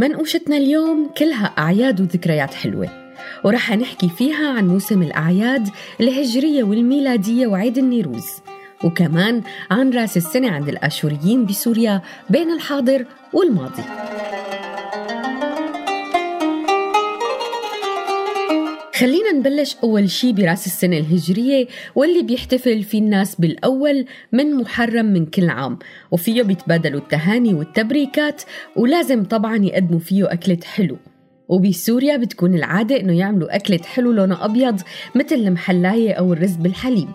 منقوشتنا اليوم كلها أعياد وذكريات حلوة ورح نحكي فيها عن موسم الأعياد الهجرية والميلادية وعيد النيروز وكمان عن رأس السنة عند الآشوريين بسوريا بين الحاضر والماضي. خلينا نبلش أول شي براس السنة الهجرية واللي بيحتفل فيه الناس بالأول من محرم من كل عام وفيه بيتبادلوا التهاني والتبريكات ولازم طبعا يقدموا فيه أكلة حلو. وبسوريا بتكون العادة إنه يعملوا أكلة حلو لونها أبيض مثل المحلاية أو الرز بالحليب.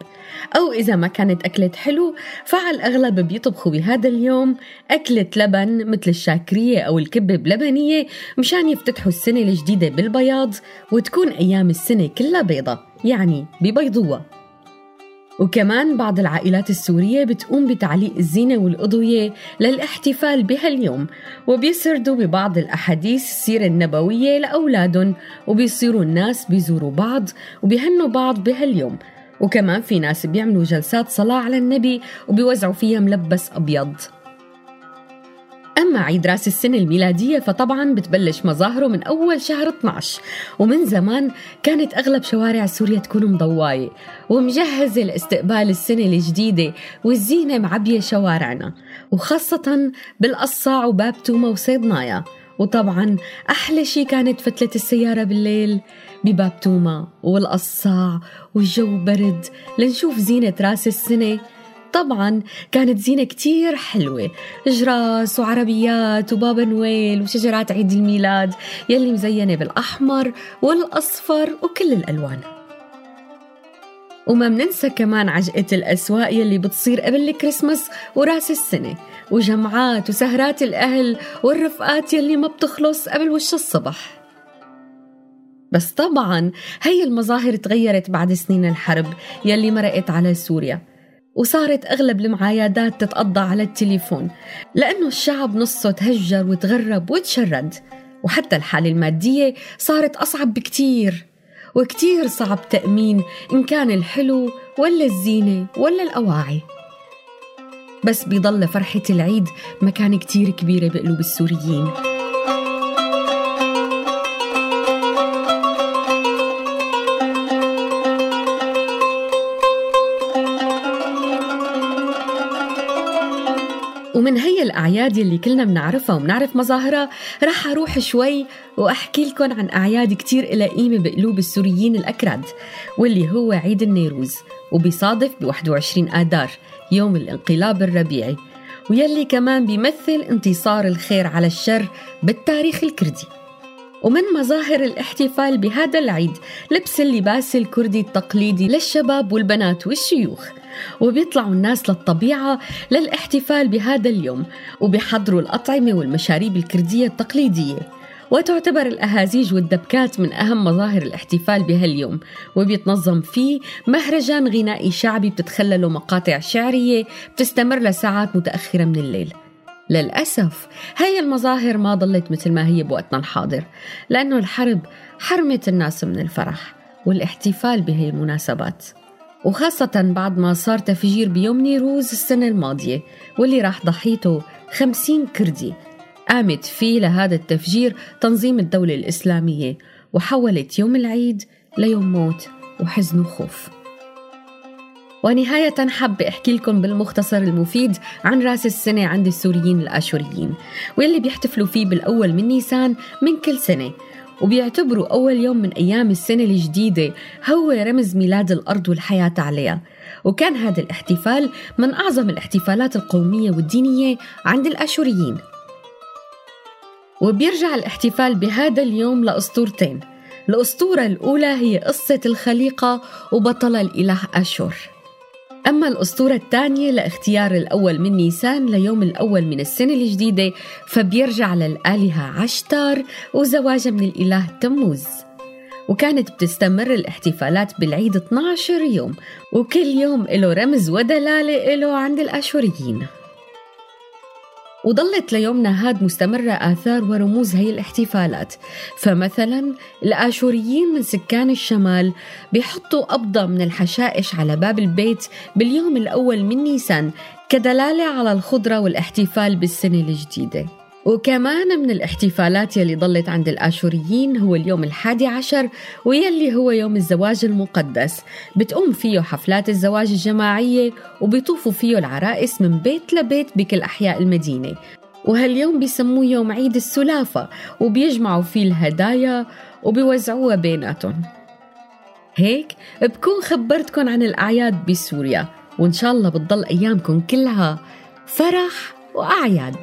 أو إذا ما كانت أكلة حلو فعلى الأغلب بيطبخوا بهذا اليوم أكلة لبن مثل الشاكرية أو الكبة بلبنية مشان يفتتحوا السنة الجديدة بالبياض وتكون أيام السنة كلها بيضة يعني ببيضوها وكمان بعض العائلات السورية بتقوم بتعليق الزينة والأضوية للاحتفال بهاليوم وبيسردوا ببعض الأحاديث السيرة النبوية لأولادهم وبيصيروا الناس بيزوروا بعض وبيهنوا بعض بهاليوم. وكمان في ناس بيعملوا جلسات صلاة على النبي وبيوزعوا فيها ملبس أبيض. أما عيد راس السنة الميلادية فطبعا بتبلش مظاهره من أول شهر 12 ومن زمان كانت أغلب شوارع سوريا تكون مضواية ومجهزة لاستقبال السنة الجديدة والزينة معبية شوارعنا وخاصة بالقصاع وباب توما وصيدنايا وطبعا أحلى شي كانت فتلة السيارة بالليل بباب توما والقصاع والجو برد لنشوف زينة راس السنة. طبعا كانت زينة كتير حلوة جراس وعربيات وبابا نويل وشجرات عيد الميلاد يلي مزينة بالأحمر والأصفر وكل الألوان. وما مننسى كمان عجقة الأسواق يلي بتصير قبل الكريسماس وراس السنة وجمعات وسهرات الأهل والرفقات يلي ما بتخلص قبل وش الصبح. بس طبعا هي المظاهر تغيرت بعد سنين الحرب يلي مرقت على سوريا وصارت أغلب المعايدات تتقضى على التليفون لأنه الشعب نصه تهجر وتغرب وتشرد وحتى الحالة المادية صارت أصعب بكتير. وكتير صعب تأمين إن كان الحلو ولا الزينة ولا الأواعي. بس بيضل فرحة العيد مكان كتير كبيرة بقلوب السوريين. ومن هي الأعياد اللي كلنا بنعرفها وبنعرف مظاهرها رح أروح شوي وأحكي لكم عن أعياد كتير إلى قيمة بقلوب السوريين الأكراد واللي هو عيد النيروز وبيصادف ب 21 آذار يوم الانقلاب الربيعي. ويلي كمان بيمثل انتصار الخير على الشر بالتاريخ الكردي. ومن مظاهر الاحتفال بهذا العيد لبس اللباس الكردي التقليدي للشباب والبنات والشيوخ. وبيطلعوا الناس للطبيعة للاحتفال بهذا اليوم وبيحضروا الأطعمة والمشاريب الكردية التقليدية. وتعتبر الأهازيج والدبكات من أهم مظاهر الاحتفال بهاليوم وبيتنظم فيه مهرجان غنائي شعبي بتتخلله مقاطع شعرية بتستمر لساعات متأخرة من الليل. للأسف هاي المظاهر ما ضلت مثل ما هي بوقتنا الحاضر لأنه الحرب حرمت الناس من الفرح والاحتفال بهي المناسبات وخاصة بعد ما صار تفجير بيوم نيروز السنة الماضية واللي راح ضحيته خمسين كردي. قامت فيه لهذا التفجير تنظيم الدولة الإسلامية وحولت يوم العيد ليوم موت وحزن وخوف. ونهاية حابة أحكي لكم بالمختصر المفيد عن رأس السنة عند السوريين الآشوريين واللي بيحتفلوا فيه بالأول من نيسان من كل سنة. وبيعتبروا أول يوم من أيام السنة الجديدة هو رمز ميلاد الأرض والحياة عليها. وكان هذا الاحتفال من أعظم الاحتفالات القومية والدينية عند الآشوريين. وبيرجع الاحتفال بهذا اليوم لأسطورتين. الأسطورة الأولى هي قصة الخليقة وبطل الإله أشور. أما الأسطورة الثانية لاختيار الأول من نيسان ليوم الأول من السنة الجديدة فبيرجع للآلهة عشتار وزواجها من الإله تموز. وكانت بتستمر الاحتفالات بالعيد 12 يوم وكل يوم له رمز ودلالة له عند الأشوريين. وظلت ليومنا هاد مستمرة آثار ورموز هي الاحتفالات. فمثلا الآشوريين من سكان الشمال بيحطوا قبضة من الحشائش على باب البيت باليوم الأول من نيسان كدلالة على الخضرة والاحتفال بالسنة الجديدة. وكمان من الاحتفالات يلي ضلت عند الآشوريين هو اليوم الحادي عشر ويلي هو يوم الزواج المقدس. بتقوم فيه حفلات الزواج الجماعية وبيطوفوا فيه العرائس من بيت لبيت بكل أحياء المدينة. وهاليوم بيسموه يوم عيد السلافة وبيجمعوا فيه الهدايا وبيوزعوها بيناتهم. هيك بكون خبرتكن عن الأعياد بسوريا وإن شاء الله بتضل أيامكم كلها فرح وأعياد.